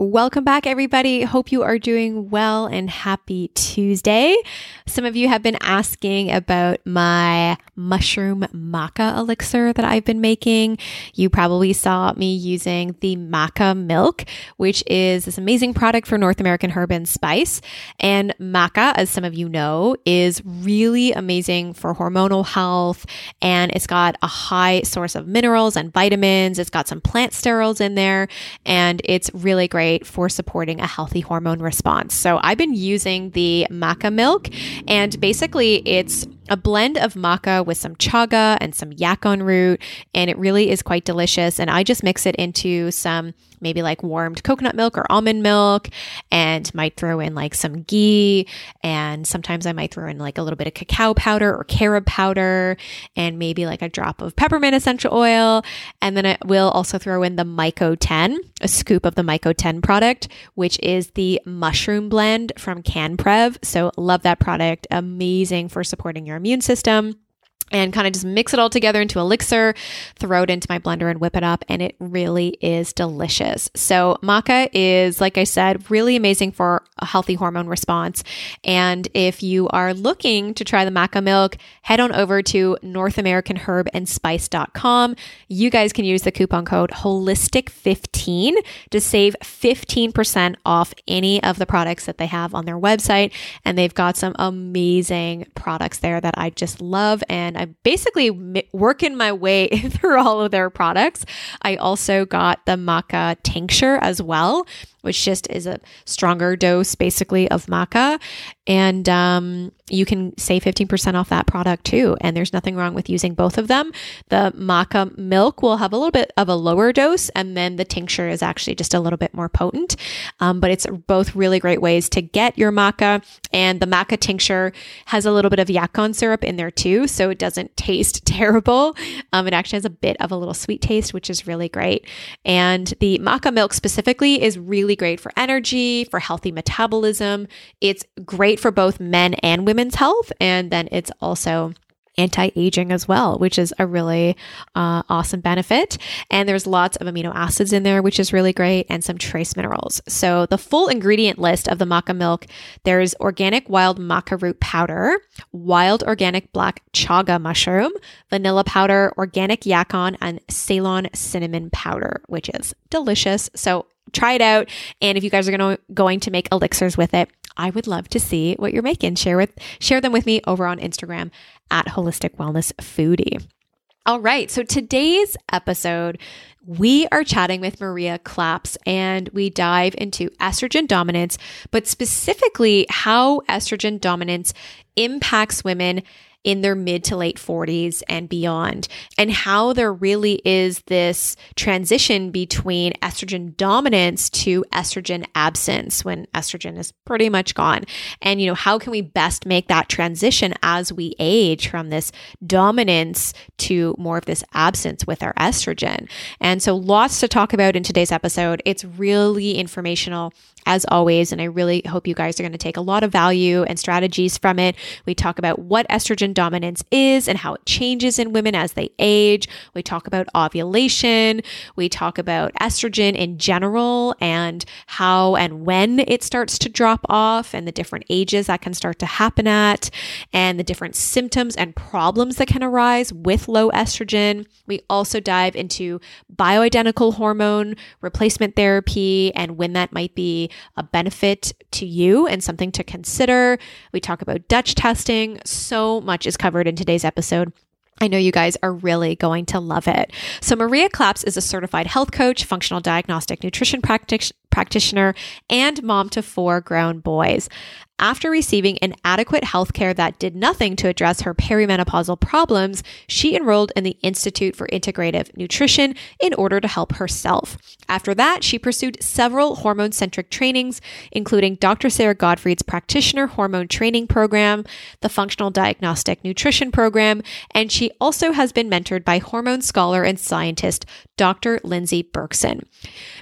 Welcome back, everybody. Hope you are doing well and happy Tuesday. Some of you have been asking about my mushroom maca elixir that I've been making. You probably saw me using the maca milk, which is this amazing product for North American herb and spice. And maca, as some of you know, is really amazing for hormonal health and it's got a high source of minerals and vitamins. It's got some plant sterols in there and it's really great great for supporting a healthy hormone response. So I've been using the maca milk, and basically it's a blend of maca with some chaga and some yacon root, and it really is quite delicious. And I just mix it into some maybe like warmed coconut milk or almond milk and might throw in like some ghee and sometimes I might throw in like a little bit of cacao powder or carob powder and maybe like a drop of peppermint essential oil and then I will also throw in the Myco 10, a scoop of the Myco 10 product, which is the mushroom blend from CanPrev. So love that product. Amazing for supporting your immune system and kind of just mix it all together into elixir, throw it into my blender and whip it up. And it really is delicious. So, maca is, like I said, really amazing for a healthy hormone response. And if you are looking to try the maca milk, head on over to NorthAmericanHerbAndSpice.com. You guys can use the coupon code holistic15 to save 15% off any of the products that they have on their website. And they've got some amazing products there that I just love. And I'm basically working my way through all of their products. I also got the maca tincture as well, which just is a stronger dose basically of maca. And um, you can save 15% off that product too. And there's nothing wrong with using both of them. The maca milk will have a little bit of a lower dose, and then the tincture is actually just a little bit more potent. Um, but it's both really great ways to get your maca. And the maca tincture has a little bit of yacon syrup in there too. So it doesn't taste terrible. Um, it actually has a bit of a little sweet taste, which is really great. And the maca milk specifically is really great for energy, for healthy metabolism. It's great for both men and women's health. And then it's also anti aging as well, which is a really uh, awesome benefit. And there's lots of amino acids in there, which is really great, and some trace minerals. So, the full ingredient list of the maca milk there's organic wild maca root powder, wild organic black chaga mushroom, vanilla powder, organic yacon, and Ceylon cinnamon powder, which is delicious. So, try it out. And if you guys are going to, going to make elixirs with it, I would love to see what you're making. Share with share them with me over on Instagram at Holistic Wellness Foodie. All right, so today's episode, we are chatting with Maria Claps and we dive into estrogen dominance, but specifically how estrogen dominance impacts women in their mid to late 40s and beyond, and how there really is this transition between estrogen dominance to estrogen absence when estrogen is pretty much gone. And, you know, how can we best make that transition as we age from this dominance to more of this absence with our estrogen? And so, lots to talk about in today's episode. It's really informational as always. And I really hope you guys are going to take a lot of value and strategies from it. We talk about what estrogen dominance is and how it changes in women as they age. We talk about ovulation. We talk about estrogen in general and how and when it starts to drop off and the different ages that can start to happen at and the different symptoms and problems that can arise with low estrogen. We also dive into bioidentical hormone replacement therapy and when that might be a benefit to you and something to consider. We talk about Dutch testing. So much is covered in today's episode. I know you guys are really going to love it. So, Maria Claps is a certified health coach, functional diagnostic nutrition practic- practitioner, and mom to four grown boys. After receiving inadequate health care that did nothing to address her perimenopausal problems, she enrolled in the Institute for Integrative Nutrition in order to help herself. After that, she pursued several hormone centric trainings, including Dr. Sara Gottfried's practitioner hormone training program, the functional diagnostic nutrition program, and she also has been mentored by hormone scholar and scientist Dr. Lindsey Berkson.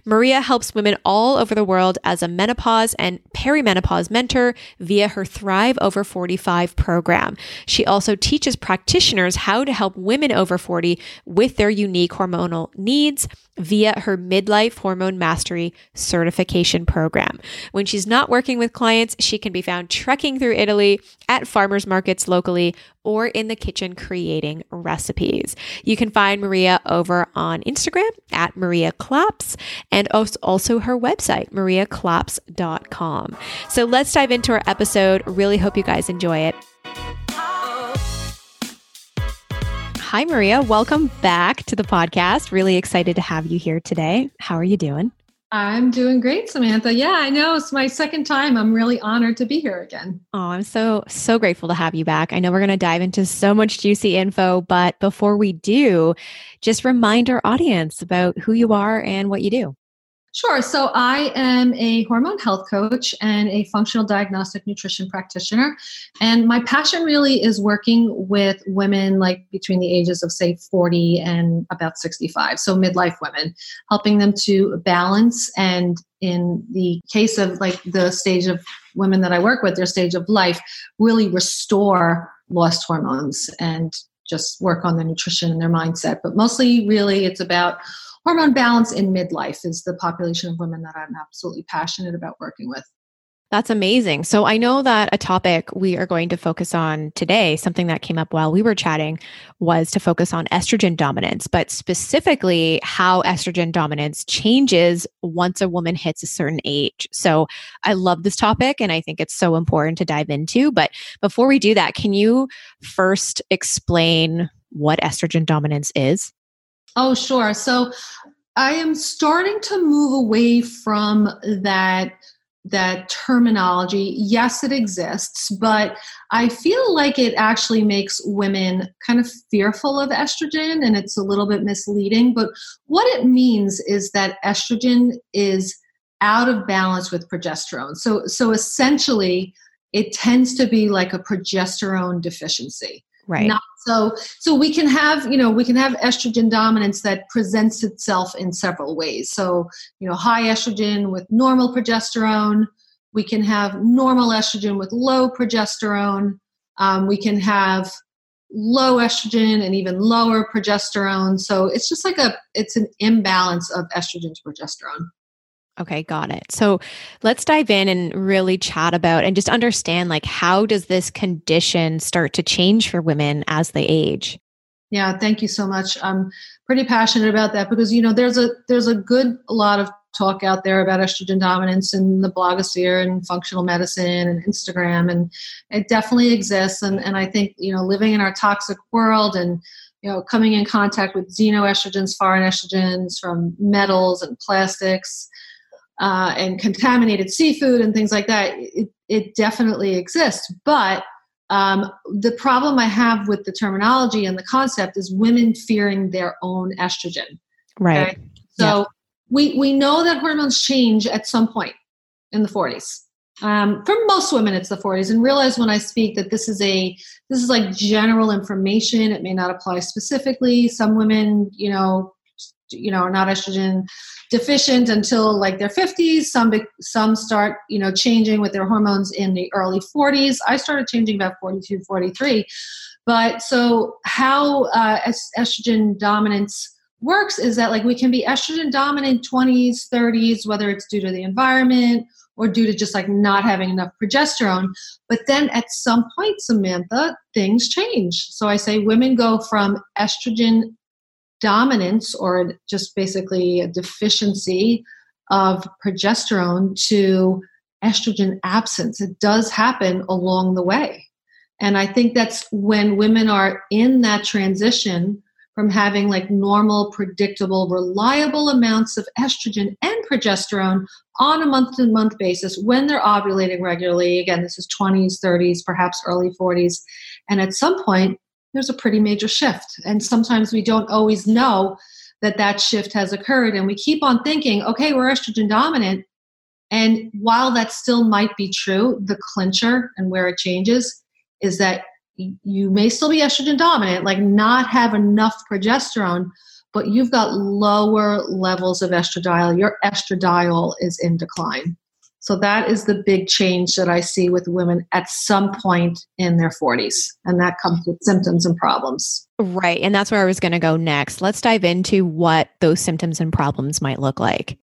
Maria helps women all over the world as a menopause and perimenopause mentor via her Thrive Over 45 program. She also teaches practitioners how to help women over 40 with their unique hormonal needs via her midlife hormone mastery certification program. When she's not working with clients, she can be found trekking through Italy at farmers markets locally or in the kitchen creating recipes. You can find Maria over on Instagram at Maria Claps and also her website, mariaclaps.com. So let's dive into our episode. Really hope you guys enjoy it. Hi, Maria. Welcome back to the podcast. Really excited to have you here today. How are you doing? I'm doing great, Samantha. Yeah, I know it's my second time. I'm really honored to be here again. Oh, I'm so, so grateful to have you back. I know we're going to dive into so much juicy info, but before we do, just remind our audience about who you are and what you do. Sure. So I am a hormone health coach and a functional diagnostic nutrition practitioner. And my passion really is working with women like between the ages of, say, 40 and about 65. So midlife women, helping them to balance. And in the case of like the stage of women that I work with, their stage of life, really restore lost hormones and just work on their nutrition and their mindset. But mostly, really, it's about hormone balance in midlife is the population of women that I'm absolutely passionate about working with. That's amazing. So I know that a topic we are going to focus on today, something that came up while we were chatting, was to focus on estrogen dominance, but specifically how estrogen dominance changes once a woman hits a certain age. So I love this topic and I think it's so important to dive into. But before we do that, can you first explain what estrogen dominance is? Oh, sure. So I am starting to move away from that that terminology. Yes, it exists, but I feel like it actually makes women kind of fearful of estrogen and it's a little bit misleading. But what it means is that estrogen is out of balance with progesterone. So so essentially it tends to be like a progesterone deficiency. Right. Not so so we can have, you know, we can have estrogen dominance that presents itself in several ways. So, you know, high estrogen with normal progesterone. We can have normal estrogen with low progesterone. Um, we can have low estrogen and even lower progesterone. So it's just like a it's an imbalance of estrogen to progesterone. Okay, got it. So let's dive in and really chat about and just understand like how does this condition start to change for women as they age? Yeah, thank you so much. I'm pretty passionate about that because you know there's a there's a good lot of talk out there about estrogen dominance in the blogosphere and functional medicine and Instagram and it definitely exists and and I think you know living in our toxic world and you know coming in contact with xenoestrogens foreign estrogens from metals and plastics uh, and contaminated seafood and things like that, it, it definitely exists. But um, the problem I have with the terminology and the concept is women fearing their own estrogen. Right. Okay? So yeah. we, we know that hormones change at some point in the 40s. Um, for most women, it's the 40s. And realize when I speak that this is a this is like general information. It may not apply specifically. Some women, you know, you know, are not estrogen deficient until like their 50s. Some some start you know changing with their hormones in the early 40s. I started changing about 42, 43. But so how uh, estrogen dominance works is that like we can be estrogen dominant 20s, 30s, whether it's due to the environment or due to just like not having enough progesterone. But then at some point, Samantha, things change. So I say women go from estrogen dominance or just basically a deficiency of progesterone to estrogen absence. It does happen along the way. And I think that's when women are in that transition from having like normal, predictable, reliable amounts of estrogen and progesterone on a month to month basis when they're ovulating regularly. Again, this is 20s, 30s, perhaps early 40s. And at some point, there's a pretty major shift. And sometimes we don't always know that that shift has occurred. And we keep on thinking, okay, we're estrogen dominant. And while that still might be true, the clincher and where it changes is that you may still be estrogen dominant, like not have enough progesterone, but you've got lower levels of estradiol. Your estradiol is in decline. So that is the big change that I see with women at some point in their 40s. And that comes with symptoms and problems. Right. And that's where I was going to go next. Let's dive into what those symptoms and problems might look like.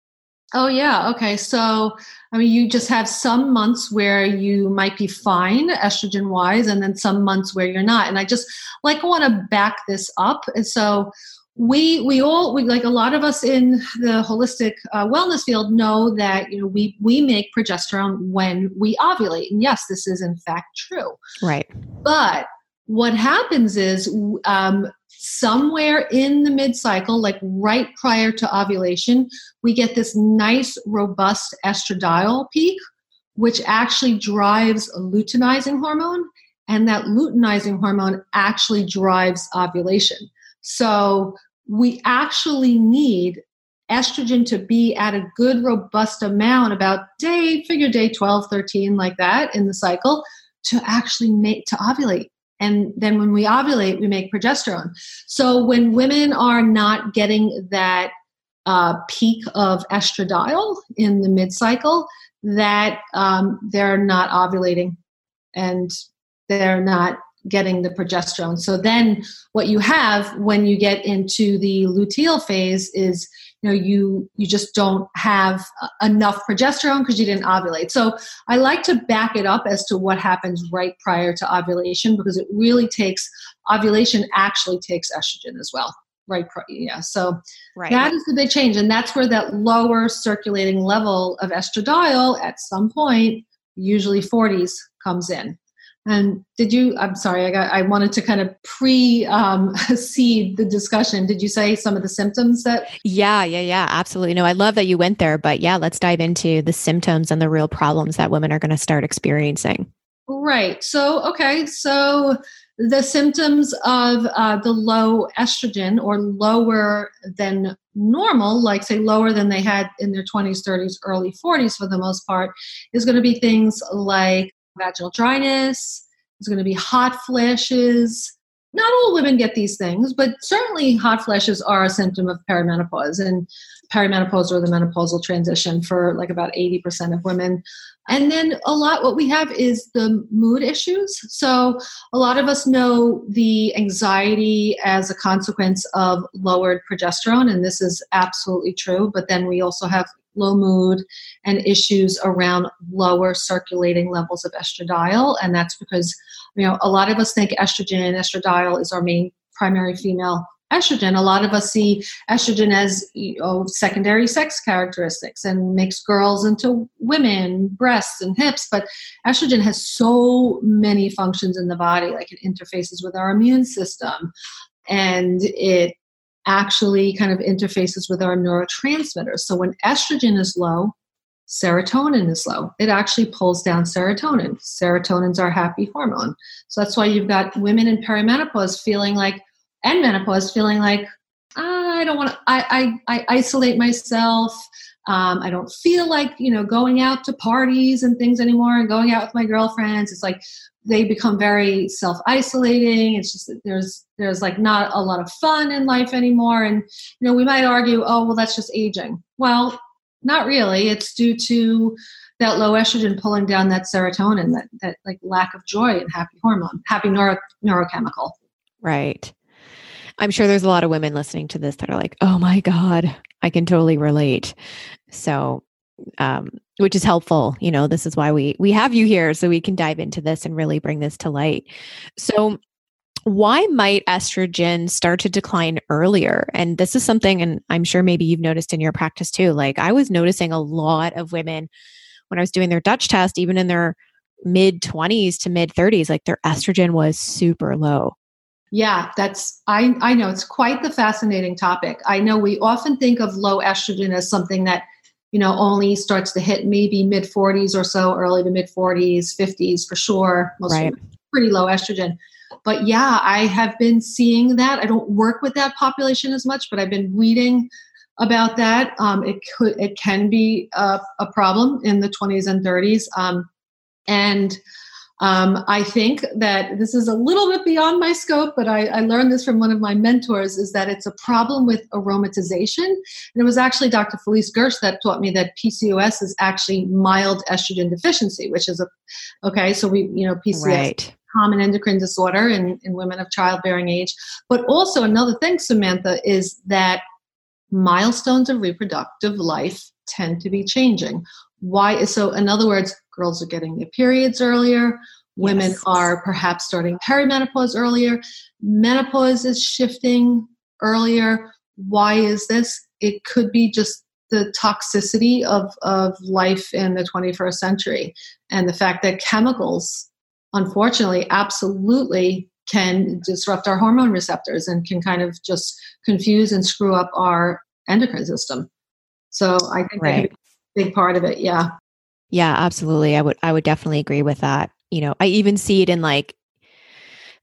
Oh, yeah. Okay. So, I mean, you just have some months where you might be fine estrogen wise, and then some months where you're not. And I just like want to back this up. And so, we we all we like a lot of us in the holistic uh, wellness field know that you know we we make progesterone when we ovulate and yes this is in fact true right but what happens is um, somewhere in the mid cycle, like right prior to ovulation, we get this nice, robust estradiol peak, which actually drives a luteinizing hormone. And that luteinizing hormone actually drives ovulation. So we actually need estrogen to be at a good, robust amount, about day, figure day 12, 13, like that in the cycle, to actually make to ovulate. And then when we ovulate we make progesterone. So when women are not getting that uh, peak of estradiol in the mid-cycle that um, they're not ovulating. And they're not getting the progesterone. So then what you have when you get into the luteal phase is you know you you just don't have uh, enough progesterone because you didn't ovulate. So i like to back it up as to what happens right prior to ovulation because it really takes ovulation actually takes estrogen as well right yeah. So right. that is the big change and that's where that lower circulating level of estradiol at some point usually 40s comes in and did you? I'm sorry, I got. I wanted to kind of pre um, seed the discussion. Did you say some of the symptoms that? Yeah, yeah, yeah, absolutely. No, I love that you went there, but yeah, let's dive into the symptoms and the real problems that women are going to start experiencing. Right. So, okay. So the symptoms of uh, the low estrogen or lower than normal, like say lower than they had in their 20s, 30s, early 40s for the most part, is going to be things like vaginal dryness, there's going to be hot flashes. Not all women get these things, but certainly hot flashes are a symptom of perimenopause and perimenopause or the menopausal transition for like about 80% of women. And then a lot, what we have is the mood issues. So a lot of us know the anxiety as a consequence of lowered progesterone, and this is absolutely true. But then we also have low mood and issues around lower circulating levels of estradiol. And that's because, you know, a lot of us think estrogen, and estradiol is our main primary female estrogen. A lot of us see estrogen as you know, secondary sex characteristics and makes girls into women, breasts and hips. But estrogen has so many functions in the body, like it interfaces with our immune system and it actually kind of interfaces with our neurotransmitters. So when estrogen is low, serotonin is low. It actually pulls down serotonin. Serotonin's our happy hormone. So that's why you've got women in perimenopause feeling like, and menopause feeling like, I don't want to, I, I, I isolate myself. Um, I don't feel like, you know, going out to parties and things anymore and going out with my girlfriends. It's like they become very self-isolating. It's just there's there's like not a lot of fun in life anymore. And, you know, we might argue, oh, well, that's just aging. Well, not really. It's due to that low estrogen pulling down that serotonin, that, that like lack of joy and happy hormone, happy neuro, neurochemical. Right. I'm sure there's a lot of women listening to this that are like, oh my God, I can totally relate. So, um, which is helpful. You know, this is why we we have you here so we can dive into this and really bring this to light. So, why might estrogen start to decline earlier? And this is something, and I'm sure maybe you've noticed in your practice too. Like I was noticing a lot of women when I was doing their Dutch test, even in their mid 20s to mid 30s, like their estrogen was super low. Yeah, that's I I know it's quite the fascinating topic. I know we often think of low estrogen as something that you know only starts to hit maybe mid 40s or so, early to mid 40s, 50s for sure. Most right. pretty low estrogen. But yeah, I have been seeing that. I don't work with that population as much, but I've been reading about that. Um, it could it can be a, a, problem in the 20s and 30s, um, and um, I think that this is a little bit beyond my scope, but I, I, learned this from one of my mentors is that it's a problem with aromatization. And it was actually Dr. Felice Gersh that taught me that PCOS is actually mild estrogen deficiency, which is a, okay, so we, you know, PCOS. Right. Common endocrine disorder in, in women of childbearing age. But also, another thing, Samantha, is that milestones of reproductive life tend to be changing. Why? So, in other words, girls are getting their periods earlier, women yes. are perhaps starting perimenopause earlier, menopause is shifting earlier. Why is this? It could be just the toxicity of, of life in the 21st century and the fact that chemicals, unfortunately, absolutely can disrupt our hormone receptors and can kind of just confuse and screw up our endocrine system. So I think right. That's a big part of it. Yeah. Yeah, absolutely. I would I would definitely agree with that. You know, I even see it in like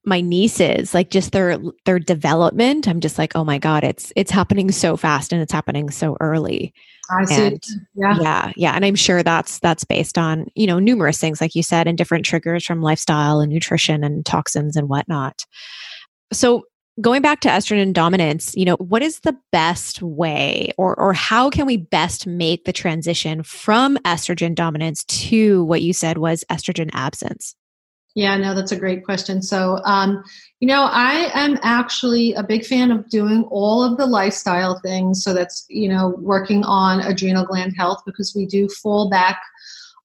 my nieces, like just their their development. I'm just like, oh my God, it's it's happening so fast and it's happening so early. I see. And, yeah. Yeah. Yeah. And I'm sure that's that's based on, you know, numerous things, like you said, and different triggers from lifestyle and nutrition and toxins and whatnot. So going back to estrogen dominance, you know, what is the best way or or how can we best make the transition from estrogen dominance to what you said was estrogen absence? Yeah, no, that's a great question. So, um, you know, I am actually a big fan of doing all of the lifestyle things. So that's, you know, working on adrenal gland health because we do fall back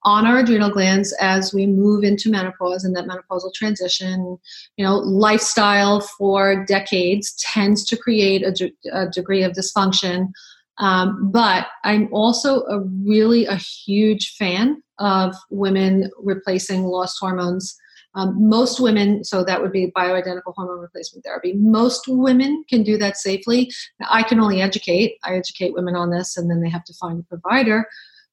on our adrenal glands as we move into menopause and that menopausal transition. You know, lifestyle for decades tends to create a, de- a degree of dysfunction. Um, but I'm also a really a huge fan of women replacing lost hormones. Um, most women, so that would be bioidentical hormone replacement therapy. Most women can do that safely. I can only educate. I educate women on this, and then they have to find a provider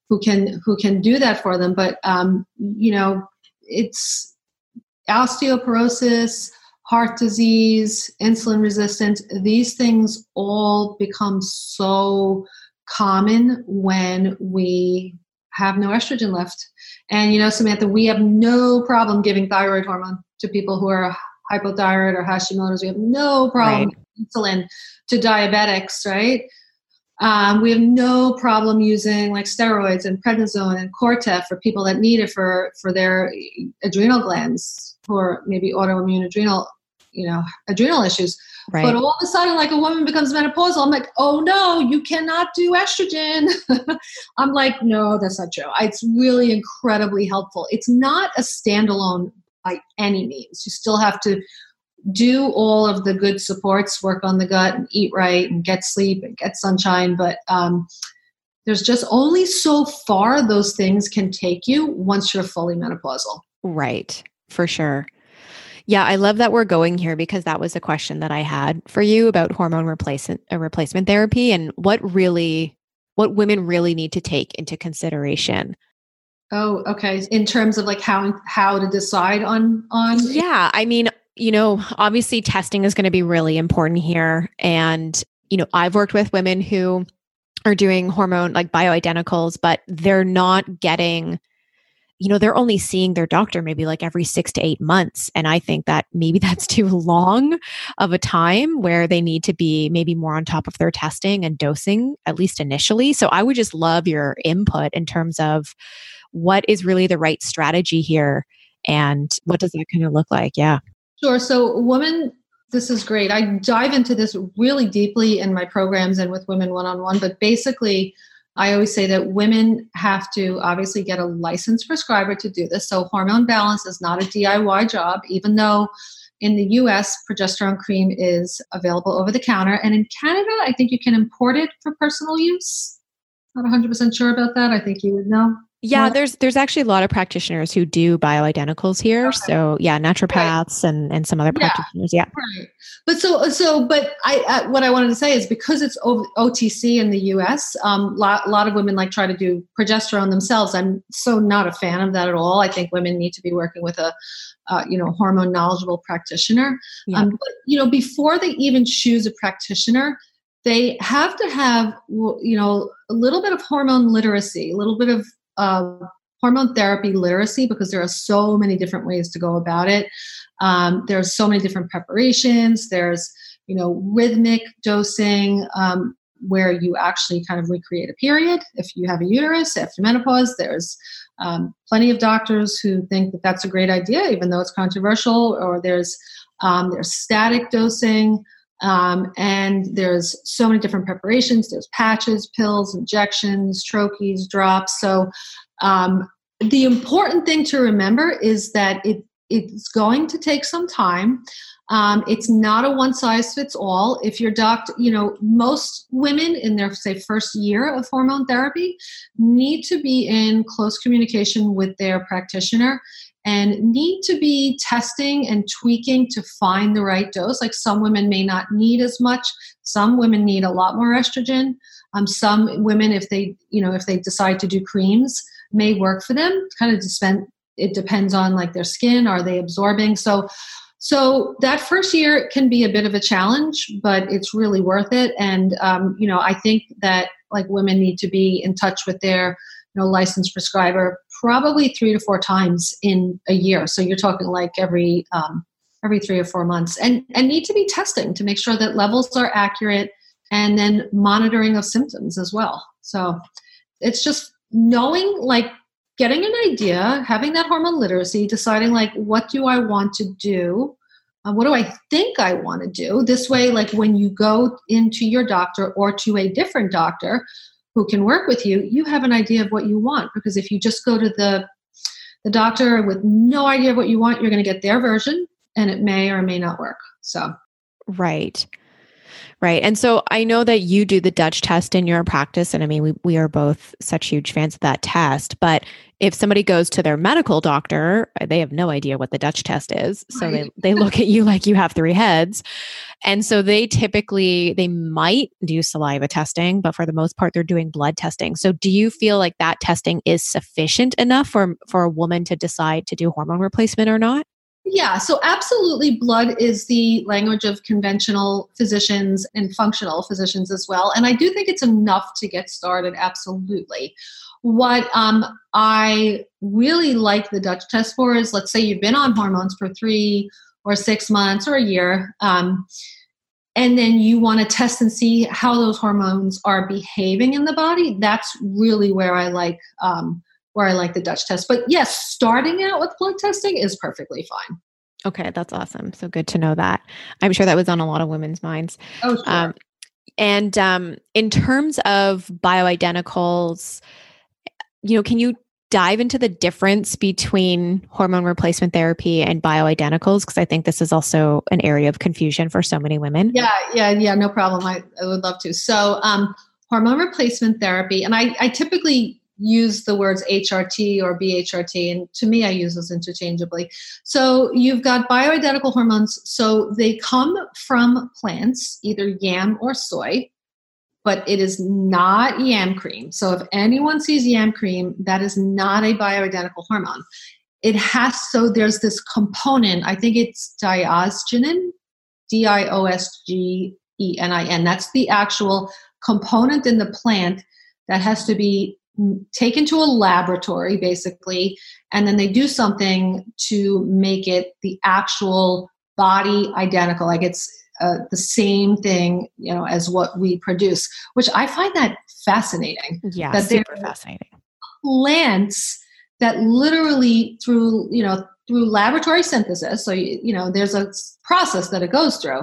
who can who can do that for them. But um, you know, it's osteoporosis, heart disease, insulin resistance. These things all become so common when we have no estrogen left. And you know, Samantha, we have no problem giving thyroid hormone to people who are hypothyroid or Hashimoto's. We have no problem right. insulin to diabetics, right? Um, we have no problem using like steroids and prednisone and Cortef for people that need it for for their adrenal glands or maybe autoimmune adrenal, you know, adrenal issues. Right. But all of a sudden, like a woman becomes menopausal, I'm like, oh no, you cannot do estrogen. I'm like, no, that's not true. It's really incredibly helpful. It's not a standalone by any means. You still have to do all of the good supports, work on the gut and eat right and get sleep and get sunshine. But um, there's just only so far those things can take you once you're fully menopausal. Right, for sure. Yeah, I love that we're going here because that was a question that I had for you about hormone replacement uh, replacement therapy and what really what women really need to take into consideration. Oh, okay. In terms of like how how to decide on on Yeah, I mean, you know, obviously testing is going to be really important here. And, you know, I've worked with women who are doing hormone like bioidenticals, but they're not getting, you know, they're only seeing their doctor maybe like every six to eight months. And I think that maybe that's too long of a time where they need to be maybe more on top of their testing and dosing, at least initially. So I would just love your input in terms of what is really the right strategy here and what does that kind of look like? Yeah. Sure. So, women, this is great. I dive into this really deeply in my programs and with women one on one, but basically, I always say that women have to obviously get a licensed prescriber to do this. So, hormone balance is not a DIY job, even though in the US, progesterone cream is available over the counter. And in Canada, I think you can import it for personal use. Not 100% sure about that. I think you would know. Yeah, there's there's actually a lot of practitioners who do bioidenticals here. Okay. So yeah, naturopaths right. and and some other yeah. practitioners. Yeah, right. But so so, but I uh, what I wanted to say is because it's o- OTC in the U.S., a um, lot, lot of women like try to do progesterone themselves. I'm so not a fan of that at all. I think women need to be working with a uh, you know hormone knowledgeable practitioner. Yeah. Um, but you know before they even choose a practitioner they have to have you know a little bit of hormone literacy a little bit of uh, hormone therapy literacy because there are so many different ways to go about it. Um, there's so many different preparations. There's you know rhythmic dosing um, where you actually kind of recreate a period if you have a uterus after menopause. There's um, plenty of doctors who think that that's a great idea, even though it's controversial. Or there's um, there's static dosing. Um, and there's so many different preparations. There's patches, pills, injections, troches, drops. So um, the important thing to remember is that it it's going to take some time. Um, it's not a one size fits all. If your doctor, you know, most women in their say first year of hormone therapy need to be in close communication with their practitioner and need to be testing and tweaking to find the right dose. Like some women may not need as much, some women need a lot more estrogen. Um, some women, if they, you know, if they decide to do creams, may work for them. Kind of depend. It depends on like their skin. Are they absorbing? So, so that first year can be a bit of a challenge, but it's really worth it. And um, you know, I think that like women need to be in touch with their you know licensed prescriber probably three to four times in a year. So you're talking like every um, every three or four months. And and need to be testing to make sure that levels are accurate and then monitoring of symptoms as well. So it's just knowing like getting an idea having that hormone literacy deciding like what do i want to do? Uh, what do i think i want to do? This way like when you go into your doctor or to a different doctor who can work with you, you have an idea of what you want. Because if you just go to the the doctor with no idea of what you want, you're going to get their version, and it may or may not work. So, right. Right. And so I know that you do the Dutch test in your practice. And I mean, we, we are both such huge fans of that test. But if somebody goes to their medical doctor, uh, they have no idea what the Dutch test is. So right. they, they look at you like you have three heads. And so they typically, they might do saliva testing, but for the most part, they're doing blood testing. So do you feel like that testing is sufficient enough for, for a woman to decide to do hormone replacement or not? Yeah, so absolutely, blood is the language of conventional physicians and functional physicians as well. And I do think it's enough to get started, absolutely. What um, I really like the Dutch test for is let's say you've been on hormones for three or six months or a year, um, and then you want to test and see how those hormones are behaving in the body. That's really where I like. Um, where I like the Dutch test. But yes, starting out with blood testing is perfectly fine. Okay, that's awesome. So good to know that. I'm sure that was on a lot of women's minds. Oh, sure. Um, and um, in terms of bioidenticals, you know, can you dive into the difference between hormone replacement therapy and bioidenticals? Because I think this is also an area of confusion for so many women. Yeah, yeah, yeah, no problem. I, I would love to. So, um, hormone replacement therapy, and I, I typically use the words HRT or BHRT, and to me, I use those interchangeably. So you've got bioidentical hormones. So they come from plants, either yam or soy, but it is not yam cream. So if anyone sees yam cream, that is not a bioidentical hormone. It has, so there's this component, I think it's diosgenin, D I O S G E N I N. That's the actual component in the plant that has to be taken to a laboratory basically and then they do something to make it the actual body identical like it's uh, the same thing you know as what we produce which i find that fascinating. Yeah that super fascinating. plants that literally through you know through laboratory synthesis so you, you know there's a process that it goes through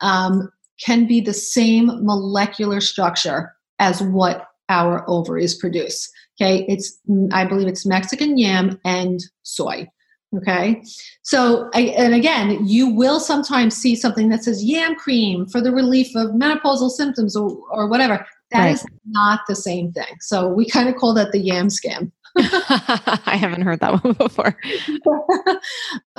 um, can be the same molecular structure as what our ovaries produce. Okay, it's I believe it's Mexican yam and soy. Okay, so and again, you will sometimes see something that says yam cream for the relief of menopausal symptoms or, or whatever. That right. is not the same thing. So we kind of call that the yam scam. I haven't heard that one before.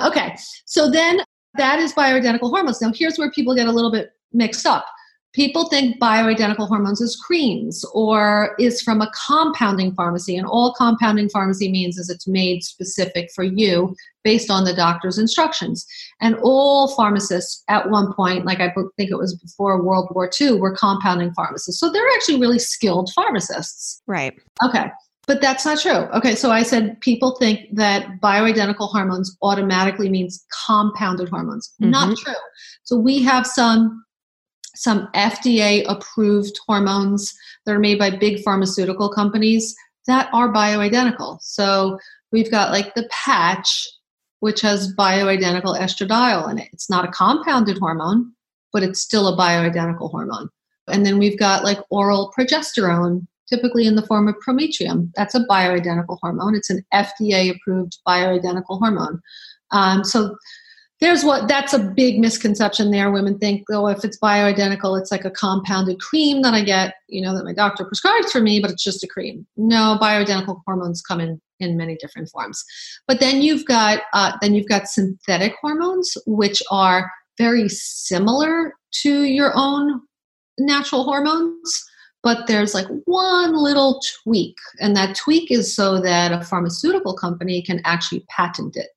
okay. So then that is bioidentical hormones. Now, here's where people get a little bit mixed up. People think bioidentical hormones is creams or is from a compounding pharmacy. And all compounding pharmacy means is it's made specific for you based on the doctor's instructions. And all pharmacists at one point, like I think it was before World War II, were compounding pharmacists. So they're actually really skilled pharmacists. Right. Okay. But that's not true. Okay, so I said people think that bioidentical hormones automatically means compounded hormones. Mm-hmm. Not true. So we have some some FDA approved hormones that are made by big pharmaceutical companies that are bioidentical. So we've got like the patch, which has bioidentical estradiol in it. It's not a compounded hormone, but it's still a bioidentical hormone. And then we've got like oral progesterone, typically in the form of prometrium. That's a bioidentical hormone. It's an FDA approved bioidentical hormone. Um, so there's what that's a big misconception there. Women think, oh, if it's bioidentical, it's like a compounded cream that I get, you know, that my doctor prescribes for me, but it's just a cream. No, bioidentical hormones come in in many different forms. But then you've got uh, then you've got synthetic hormones, which are very similar to your own natural hormones but there's like one little tweak and that tweak is so that a pharmaceutical company can actually patent it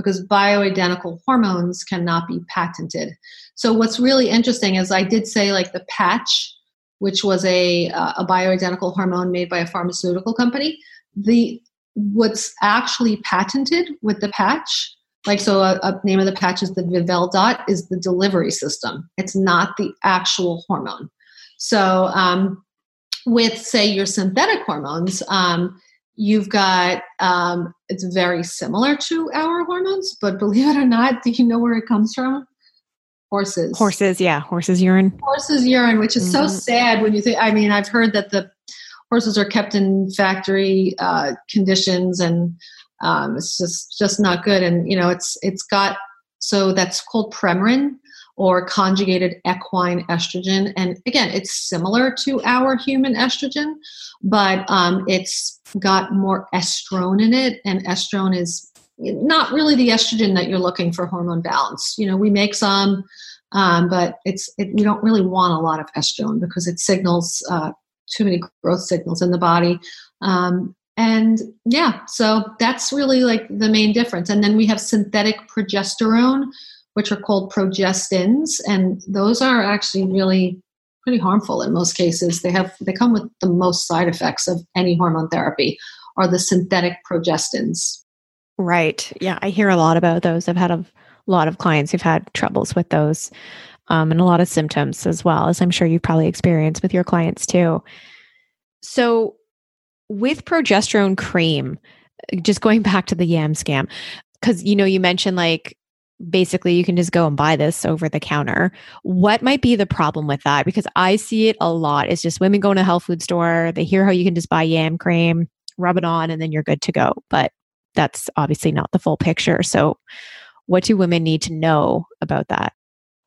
because bioidentical hormones cannot be patented. So what's really interesting is i did say like the patch which was a, uh, a bioidentical hormone made by a pharmaceutical company. The what's actually patented with the patch like so a, a name of the patch is the Vivelle-Dot is the delivery system. It's not the actual hormone. So um, with say your synthetic hormones um, you've got um, it's very similar to our hormones but believe it or not do you know where it comes from horses horses yeah horses urine horses urine which is mm-hmm. so sad when you think i mean i've heard that the horses are kept in factory uh, conditions and um, it's just just not good and you know it's it's got so that's called Premarin or conjugated equine estrogen. And again, it's similar to our human estrogen, but um, it's got more estrone in it. And estrone is not really the estrogen that you're looking for hormone balance. You know, we make some, um, but it's it, we don't really want a lot of estrone because it signals uh, too many growth signals in the body. Um, and yeah, so that's really like the main difference. And then we have synthetic progesterone, which are called progestins, and those are actually really pretty harmful in most cases. They have they come with the most side effects of any hormone therapy are the synthetic progestins. Right. Yeah, I hear a lot about those. I've had a lot of clients who've had troubles with those um, and a lot of symptoms as well, as I'm sure you've probably experienced with your clients too. So, with progesterone cream, just going back to the yam scam, because you know, you mentioned like basically you can just go and buy this over the counter. What might be the problem with that? Because I see it a lot. It's just women go to a health food store, they hear how you can just buy yam cream, rub it on, and then you're good to go. But that's obviously not the full picture. So, what do women need to know about that?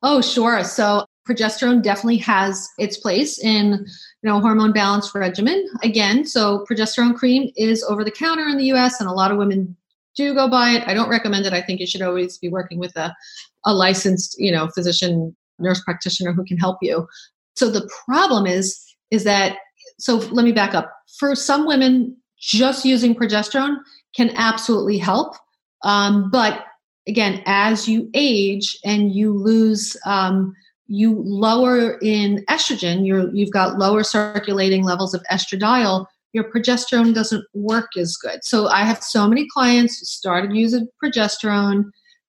Oh, sure. So, progesterone definitely has its place in you know hormone balance regimen again so progesterone cream is over the counter in the us and a lot of women do go buy it. I don't recommend it. I think you should always be working with a, a licensed, you know, physician, nurse practitioner who can help you. So the problem is, is that, so let me back up. For some women, just using progesterone can absolutely help. Um, but again, as you age and you lose, um, you lower in estrogen, you're, you've got lower circulating levels of estradiol, your progesterone doesn't work as good. So I have so many clients who started using progesterone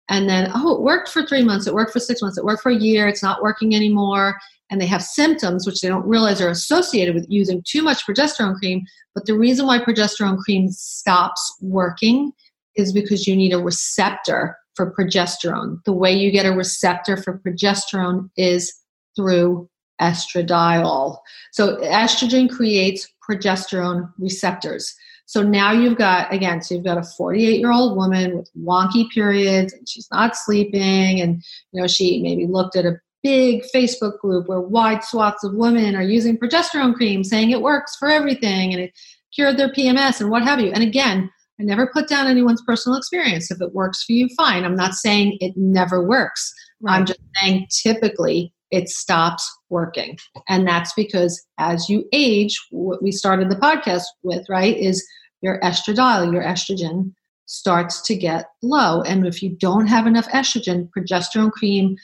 and then, oh, it worked for three months, it worked for six months, it worked for a year, it's not working anymore. And they have symptoms which they don't realize are associated with using too much progesterone cream. But the reason why progesterone cream stops working is because you need a receptor for progesterone. The way you get a receptor for progesterone is through estradiol. So estrogen creates progesterone receptors. So now you've got, again, so you've got a 48 year old woman with wonky periods and she's not sleeping. And, you know, she maybe looked at a big Facebook group where wide swaths of women are using progesterone cream saying it works for everything. And it cured their PMS and what have you. And again, I never put down anyone's personal experience. If it works for you, fine. I'm not saying it never works. Right. I'm just saying typically it stops working. And that's because as you age, what we started the podcast with, right, is your estradiol, your estrogen starts to get low. And if you don't have enough estrogen, progesterone cream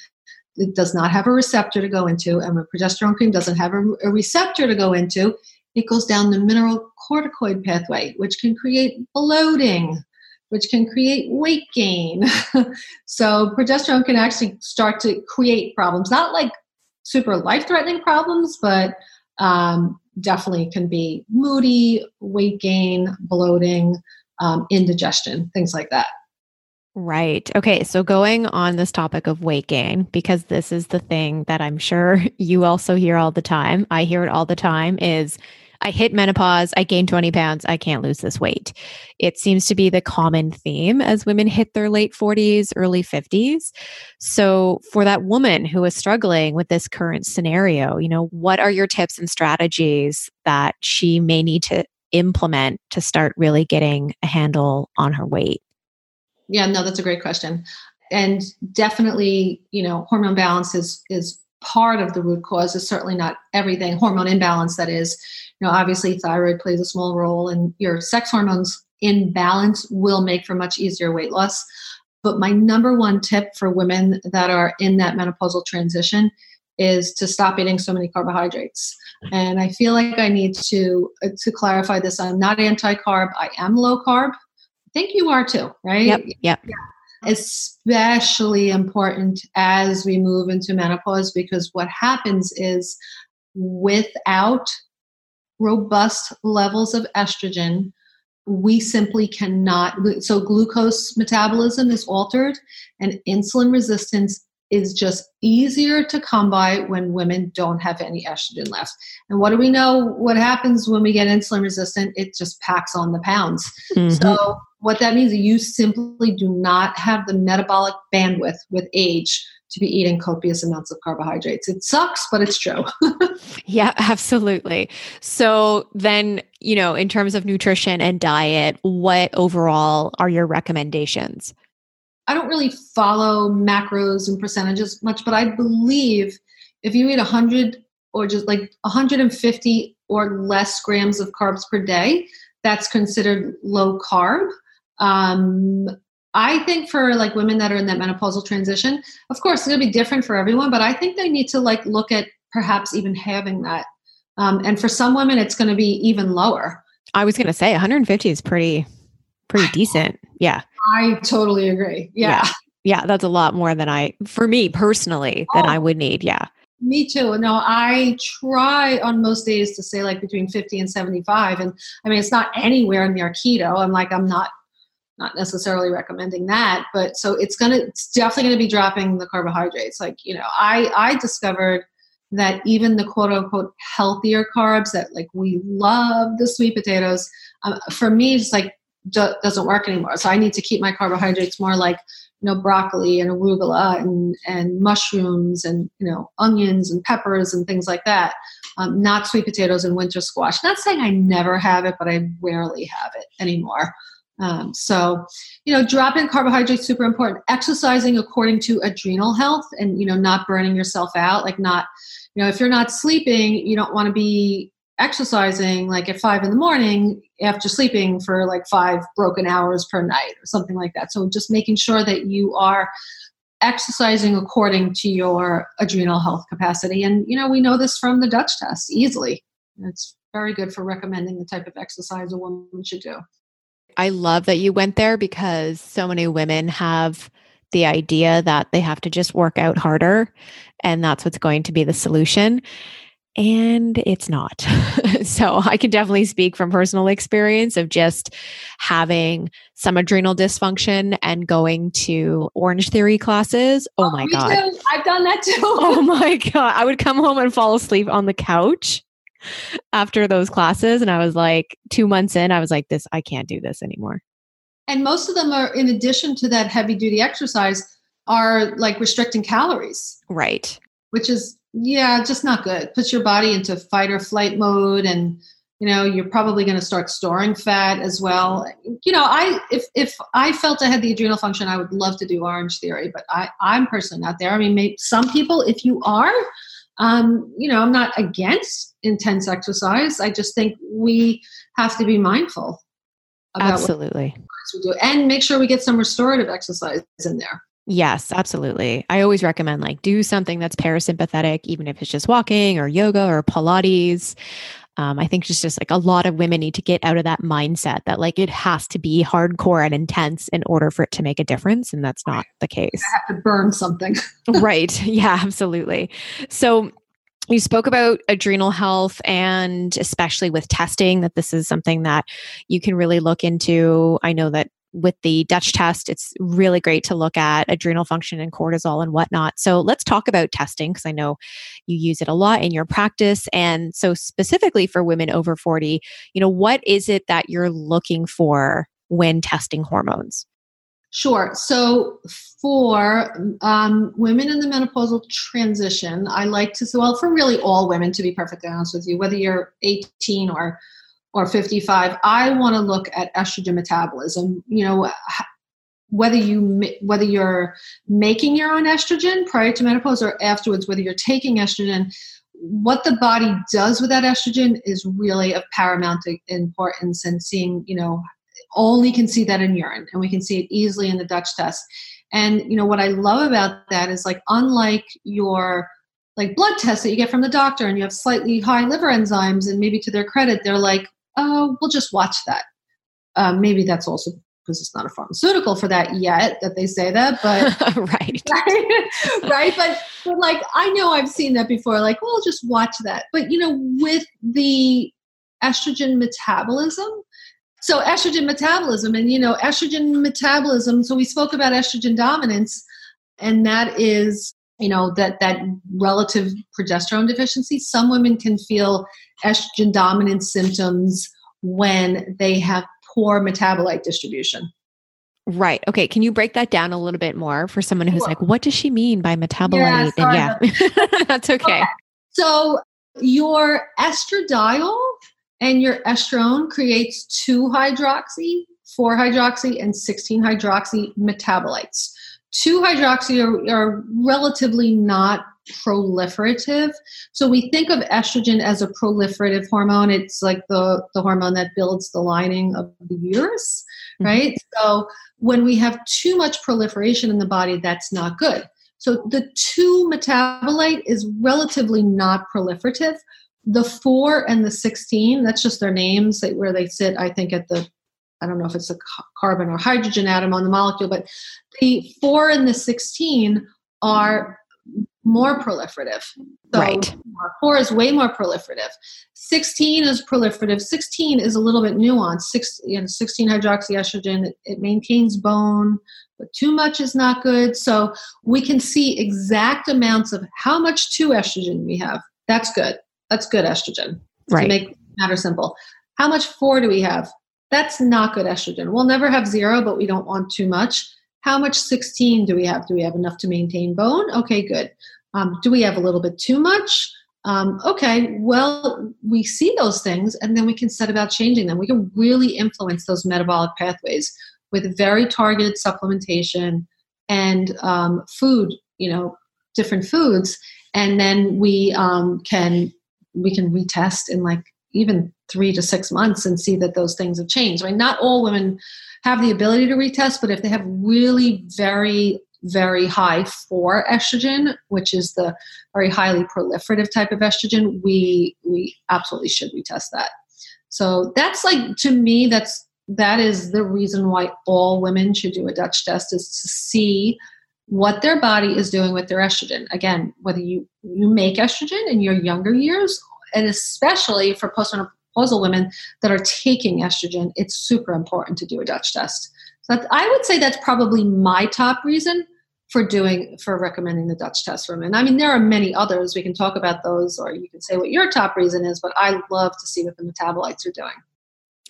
it does not have a receptor to go into. And when progesterone cream doesn't have a, a receptor to go into, it goes down the mineral corticoid pathway, which can create bloating, which can create weight gain. so progesterone can actually start to create problems, not like super life threatening problems, but um, definitely can be moody, weight gain, bloating, um, indigestion, things like that. Right. Okay. So going on this topic of weight gain, because this is the thing that I'm sure you also hear all the time. I hear it all the time is I hit menopause, I gained 20 pounds, I can't lose this weight. It seems to be the common theme as women hit their late 40s, early 50s. So, for that woman who is struggling with this current scenario, you know, what are your tips and strategies that she may need to implement to start really getting a handle on her weight? Yeah, no, that's a great question. And definitely, you know, hormone balance is is part of the root cause. Is certainly not everything. Hormone imbalance, that is, you know, obviously thyroid plays a small role, and your sex hormones imbalance will make for much easier weight loss. But my number one tip for women that are in that menopausal transition is to stop eating so many carbohydrates. And I feel like I need to uh, to clarify this. I'm not anti-carb. I am low carb I think you are too, right? Yep. Yep. Yeah. Especially important as we move into menopause because what happens is without robust levels of estrogen, we simply cannot. So, glucose metabolism is altered, and insulin resistance is just easier to come by when women don't have any estrogen left. And what do we know? What happens when we get insulin resistant? It just packs on the pounds. Mm-hmm. So, what that means is you simply do not have the metabolic bandwidth with age to be eating copious amounts of carbohydrates. It sucks, but it's true. yeah, absolutely. So then, you know, in terms of nutrition and diet, what overall are your recommendations? I don't really follow macros and percentages much, but I believe if you eat 100 or just like 150 or less grams of carbs per day, that's considered low carb. Um, I think for like women that are in that menopausal transition, of course, to be different for everyone, but I think they need to like look at perhaps even having that. Um, and for some women, it's going to be even lower. I was going to say 150 is pretty, pretty decent. Yeah. I totally agree. Yeah. yeah. yeah. that's a lot more than I, for me personally, than oh, I would need. Yeah. Me too. No, I try on most days to say like between 50 and 75. And I mean, it's not anywhere near keto. I'm like, I'm not not necessarily recommending that but so it's gonna it's definitely gonna be dropping the carbohydrates. Like you know i i discovered that even the quote unquote healthier carbs that like we love the sweet potatoes um, for me it's like do, doesn't work anymore. So i need to keep my carbohydrates more like you know broccoli and arugula and and mushrooms and you know onions and peppers and things like that. Um, not sweet potatoes and winter squash. Not saying i never have it but i rarely have it anymore um, so, you know, dropping carbohydrates super important. Exercising according to adrenal health, and you know, not burning yourself out. Like not, you know, if you're not sleeping, you don't want to be exercising like at five in the morning after sleeping for like five broken hours per night or something like that. So, just making sure that you are exercising according to your adrenal health capacity. And you know, we know this from the Dutch test easily. It's very good for recommending the type of exercise a woman should do. I love that you went there because so many women have the idea that they have to just work out harder and that's what's going to be the solution. And it's not. so I can definitely speak from personal experience of just having some adrenal dysfunction and going to Orange Theory classes. Oh, oh my God. Too. I've done that too. oh my God. I would come home and fall asleep on the couch after those classes. And I was like, two months in, I was like, this, I can't do this anymore. And most of them are, in addition to that heavy duty exercise, are like restricting calories. Right. Which is, yeah, just not good. Puts your body into fight or flight mode and, you know you're probably going to start storing fat as well you know i if if i felt i had the adrenal function i would love to do orange theory but i i'm personally not there i mean maybe some people if you are um, you know i'm not against intense exercise i just think we have to be mindful about absolutely we do and make sure we get some restorative exercise in there Yes, absolutely. I always recommend like do something that's parasympathetic, even if it's just walking or yoga or Pilates. Um, I think just just like a lot of women need to get out of that mindset that like it has to be hardcore and intense in order for it to make a difference, and that's not the case. I have to burn something. right. Yeah. Absolutely. So you spoke about adrenal health and especially with testing that this is something that you can really look into i know that with the Dutch test, it's really great to look at adrenal function and cortisol and whatnot. So let's talk about testing because I know you use it a lot in your practice. And so, specifically for women over 40, you know, what is it that you're looking for when testing hormones? Sure. So for um, women in the menopausal transition, I like to, well, for really all women, to be perfectly honest with you, whether you're 18 or or 55 i want to look at estrogen metabolism. You know whether you whether you're making your own estrogen prior to menopause or afterwards whether you're taking estrogen what the body does with that estrogen is really of paramount importance and seeing you know only can see that in urine and we can see it easily in the dutch test. And you know what i love about that is like unlike your like blood tests that you get from the doctor and you have slightly high liver enzymes and maybe to their credit they're like oh, we'll just watch that. Um, maybe that's also because it's not a pharmaceutical for that yet that they say that, but right, right, right. But, but like I know I've seen that before. Like, well, just watch that. But you know, with the estrogen metabolism, so estrogen metabolism, and you know, estrogen metabolism. So we spoke about estrogen dominance, and that is you know that that relative progesterone deficiency some women can feel estrogen dominant symptoms when they have poor metabolite distribution Right. Okay. Can you break that down a little bit more for someone who's like, what does she mean by metabolite? Yeah, and yeah, that's okay. okay. So your estradiol and your estrone creates 2 hydroxy, 4 hydroxy, and 16 hydroxy metabolites. 2 hydroxy are, are relatively not proliferative. So we think of estrogen as a proliferative hormone. It's like the, the hormone that builds the lining of the uterus, mm-hmm. right? So when we have too much proliferation in the body, that's not good. So the 2 metabolite is relatively not proliferative. The 4 and the 16, that's just their names where they sit, I think, at the I don't know if it's a carbon or hydrogen atom on the molecule, but the 4 and the 16 are more proliferative. So right. 4 is way more proliferative. 16 is proliferative. 16 is a little bit nuanced. Six, you know, 16 hydroxyestrogen, it, it maintains bone, but too much is not good. So we can see exact amounts of how much 2 estrogen we have. That's good. That's good estrogen. Right. To make matter simple. How much 4 do we have? That's not good estrogen. We'll never have zero, but we don't want too much. How much 16 do we have? Do we have enough to maintain bone? Okay, good. Um, do we have a little bit too much? Um, okay, well, we see those things and then we can set about changing them. We can really influence those metabolic pathways with very targeted supplementation and um, food, you know, different foods. And then we um, can we can retest in like even three to six months and see that those things have changed. Mean, not all women have the ability to retest, but if they have really very, very high 4 estrogen, which is the very highly proliferative type of estrogen, we we absolutely should retest that. So that's like to me, that's that is the reason why all women should do a Dutch test is to see what their body is doing with their estrogen. Again, whether you you make estrogen in your younger years and especially for postmenopausal women that are taking estrogen, it's super important to do a Dutch test. So I would say that's probably my top reason for doing for recommending the Dutch test for women. I mean, there are many others. We can talk about those, or you can say what your top reason is. But I love to see what the metabolites are doing.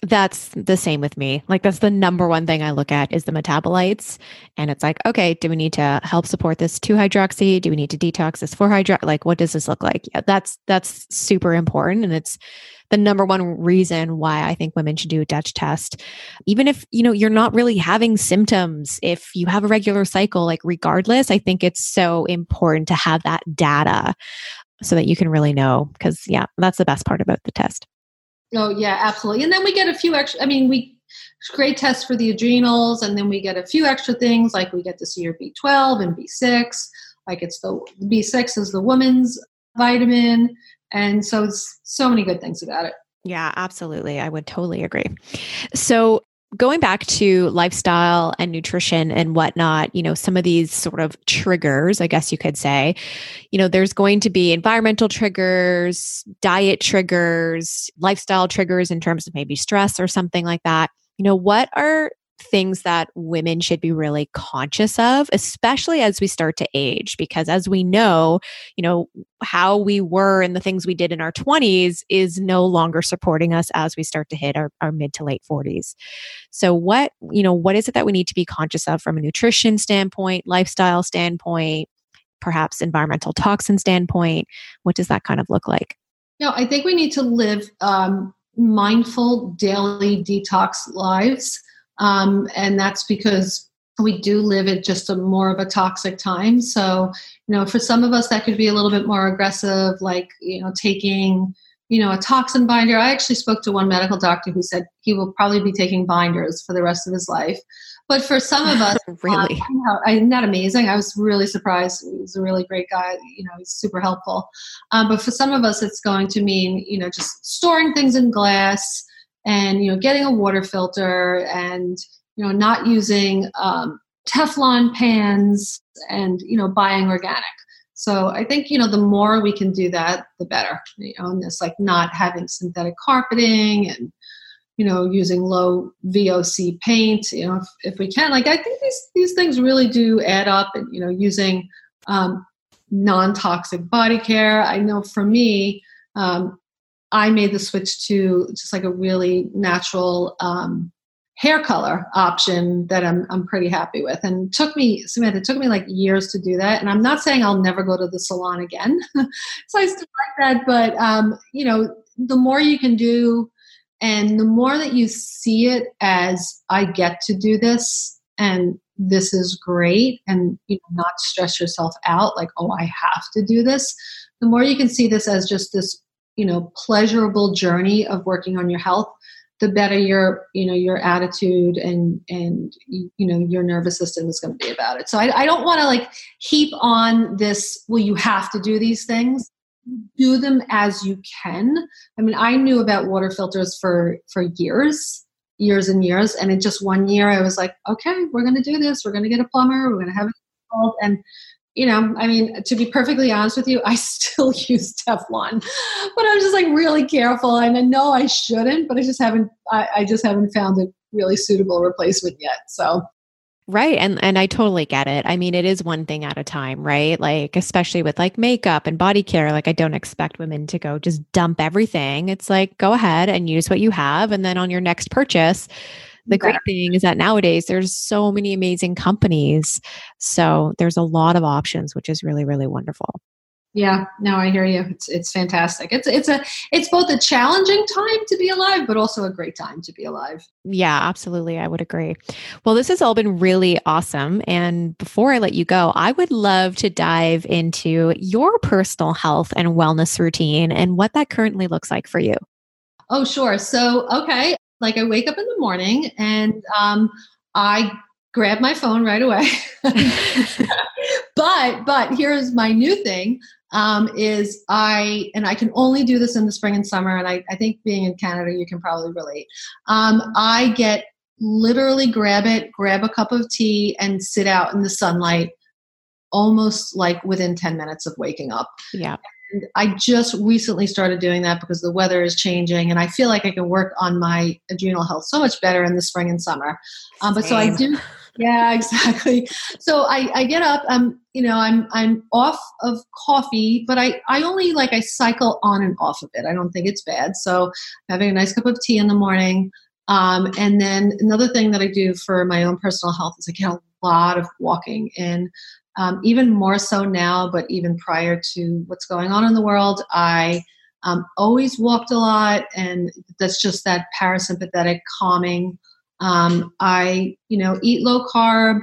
That's the same with me. Like that's the number one thing I look at is the metabolites. And it's like, okay, do we need to help support this 2-hydroxy? Do we need to detox this 4-hydro? Like what does this look like? Yeah, that's that's super important and it's the number one reason why I think women should do a Dutch test. Even if, you know, you're not really having symptoms, if you have a regular cycle, like regardless, I think it's so important to have that data so that you can really know because yeah, that's the best part about the test. Oh yeah, absolutely. And then we get a few extra. I mean, we great tests for the adrenals, and then we get a few extra things like we get to see your B12 and B6. Like it's the B6 is the woman's vitamin, and so it's so many good things about it. Yeah, absolutely. I would totally agree. So going back to lifestyle and nutrition and whatnot, you know, some of these sort of triggers, I guess you could say, you know, there's going to be environmental triggers, diet triggers, lifestyle triggers in terms of maybe stress or something like that. You know, what are things that women should be really conscious of, especially as we start to age. Because as we know, you know, how we were and the things we did in our 20s is no longer supporting us as we start to hit our, our mid to late 40s. So, what, you know, what is it that we need to be conscious of from a nutrition standpoint, lifestyle standpoint, perhaps environmental toxin standpoint? What does that kind of look like? No, I think we need to live um, mindful daily detox lives um, and that's because we do live at just a more of a toxic time. So, you know, for some of us, that could be a little bit more aggressive, like, you know, taking, you know, a toxin binder. I actually spoke to one medical doctor who said he will probably be taking binders for the rest of his life. But for some of us, really, uh, isn't that amazing? I was really surprised. He was a really great guy. You know, he's super helpful. Um, but for some of us, it's going to mean, you know, just storing things in glass, and you know getting a water filter and you know not using um, teflon pans and you know buying organic. So i think you know the more we can do that the better you know and it's like not having synthetic carpeting and you know using low voc paint you know if, if we can. Like i think these these things really do add up and you know using um, non-toxic body care. I know for me um, I made the switch to just like a really natural um, hair color option that I'm I'm pretty happy with. And took me Samantha, it took me like years to do that. And I'm not saying I'll never go to the salon again. so I still like that, but um, you know, the more you can do and the more that you see it as I get to do this and this is great and you know, not stress yourself out like, oh, I have to do this. The more you can see this as just this you know pleasurable journey of working on your health the better your you know your attitude and and you know your nervous system is going to be about it. So i, I don't want to like heap on this well you have to do these things. Do them as you can. I mean i knew about water filters for for years years and years and in just one year i was like okay we're going to do this. We're going to get a plumber. We're going to have it installed and you know, I mean, to be perfectly honest with you, I still use Teflon, but I'm just like really careful. And I know I shouldn't, but I just haven't, I, I just haven't found a really suitable replacement yet. So. Right. And and I totally get it. I mean, it is one thing at a time, right? Like especially with like makeup and body care, like I don't expect women to go just dump everything. It's like go ahead and use what you have and then on your next purchase, the great thing is that nowadays there's so many amazing companies. So there's a lot of options, which is really, really wonderful. Yeah, no, I hear you. It's it's fantastic. It's it's a it's both a challenging time to be alive, but also a great time to be alive. Yeah, absolutely. I would agree. Well, this has all been really awesome. And before I let you go, I would love to dive into your personal health and wellness routine and what that currently looks like for you. Oh, sure. So, okay, like I wake up in the morning and um, I grab my phone right away. but but here's my new thing um, is I and I can only do this in the spring and summer, and I, I think being in Canada, you can probably relate. Um, I get literally grab it, grab a cup of tea, and sit out in the sunlight almost like within 10 minutes of waking up. Yeah. I just recently started doing that because the weather is changing, and I feel like I can work on my adrenal health so much better in the spring and summer. Um, but so I do. Yeah, exactly. So I, I get up. Um, you know, I'm I'm off of coffee, but I I only like I cycle on and off of it. I don't think it's bad. So having a nice cup of tea in the morning, Um, and then another thing that I do for my own personal health is I get a lot of walking, and um, even more so now, but even prior to what's going on in the world, I um, always walked a lot, and that's just that parasympathetic calming. Um, I, you know, eat low carb,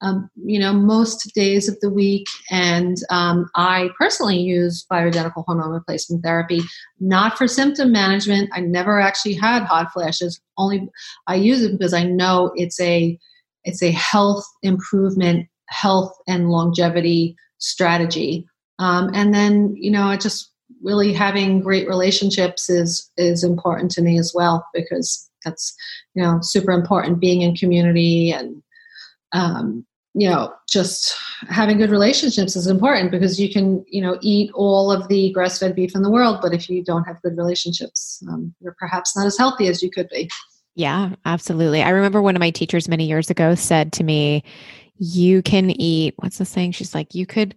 um, you know, most days of the week, and um, I personally use bioidentical hormone replacement therapy, not for symptom management. I never actually had hot flashes. Only I use it because I know it's a it's a health improvement, health and longevity strategy. Um, and then, you know, I just really having great relationships is is important to me as well because that's you know super important being in community and um, you know just having good relationships is important because you can you know eat all of the grass-fed beef in the world but if you don't have good relationships um, you're perhaps not as healthy as you could be yeah absolutely i remember one of my teachers many years ago said to me you can eat what's the saying she's like you could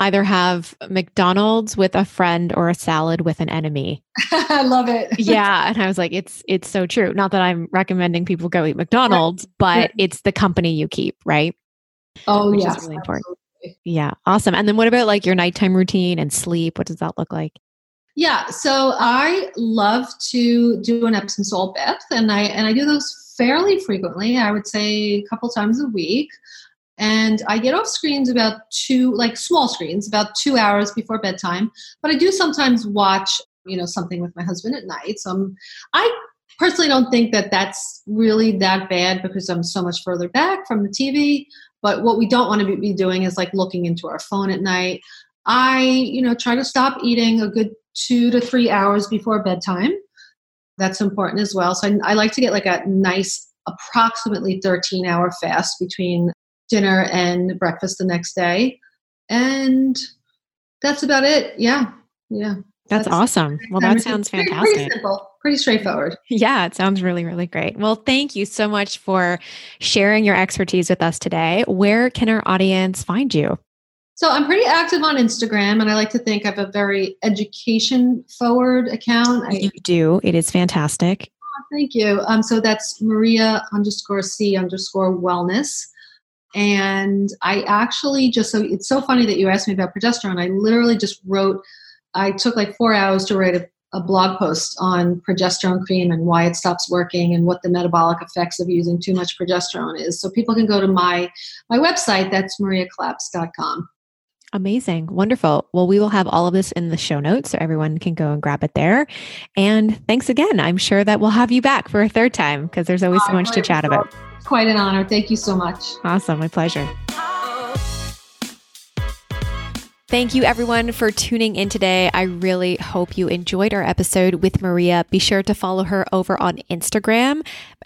either have McDonald's with a friend or a salad with an enemy. I love it. yeah, and I was like it's it's so true. Not that I'm recommending people go eat McDonald's, but it's the company you keep, right? Oh Which yeah. really important. Yeah, awesome. And then what about like your nighttime routine and sleep? What does that look like? Yeah, so I love to do an Epsom salt bath, and I and I do those fairly frequently. I would say a couple times a week and I get off screens about two, like small screens, about two hours before bedtime. But I do sometimes watch, you know, something with my husband at night. So I'm, I personally don't think that that's really that bad because I'm so much further back from the TV. But what we don't want to be doing is like looking into our phone at night. I, you know, try to stop eating a good two to three hours before bedtime. That's important as well. So I, I like to get like a nice, approximately 13 hour fast between dinner and breakfast the next day. And that's about it. Yeah. Yeah. That's, that's awesome. Well, that sounds pretty, fantastic. Pretty simple, pretty straightforward. Yeah, it sounds really, really great. Well, thank you so much for sharing your expertise with us today. Where can our audience find you? So I'm pretty active on Instagram, and I like to think I have a very education forward account. You I, do. It is fantastic. Oh, thank you. Um, so that's Maria underscore C underscore wellness. And I actually just so it's so funny that you asked me about progesterone. I literally just wrote, I took like four hours to write a, a blog post on progesterone cream and why it stops working and what the metabolic effects of using too much progesterone is. So people can go to my my website, that's mariaclaps.com. Amazing. Wonderful. Well, we will have all of this in the show notes so everyone can go and grab it there. And thanks again. I'm sure that we'll have you back for a third time because there's always so oh, much to chat about quite an honor. Thank you so much. Awesome. My pleasure. Thank you, everyone, for tuning in today. I really hope you enjoyed our episode with Maria. Be sure to follow her over on Instagram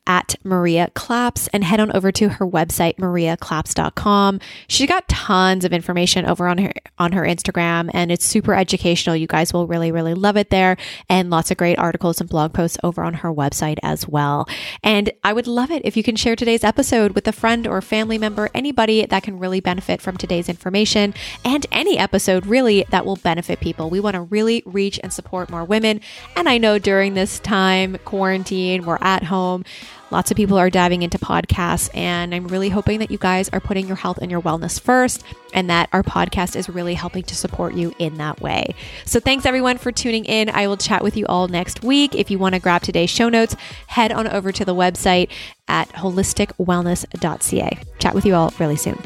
at Maria Claps and head on over to her website, mariaclaps.com. She got tons of information over on her on her Instagram and it's super educational. You guys will really, really love it there. And lots of great articles and blog posts over on her website as well. And I would love it if you can share today's episode with a friend or family member, anybody that can really benefit from today's information and any episode really that will benefit people. We want to really reach and support more women. And I know during this time, quarantine, we're at home. Lots of people are diving into podcasts, and I'm really hoping that you guys are putting your health and your wellness first and that our podcast is really helping to support you in that way. So, thanks everyone for tuning in. I will chat with you all next week. If you want to grab today's show notes, head on over to the website at holisticwellness.ca. Chat with you all really soon.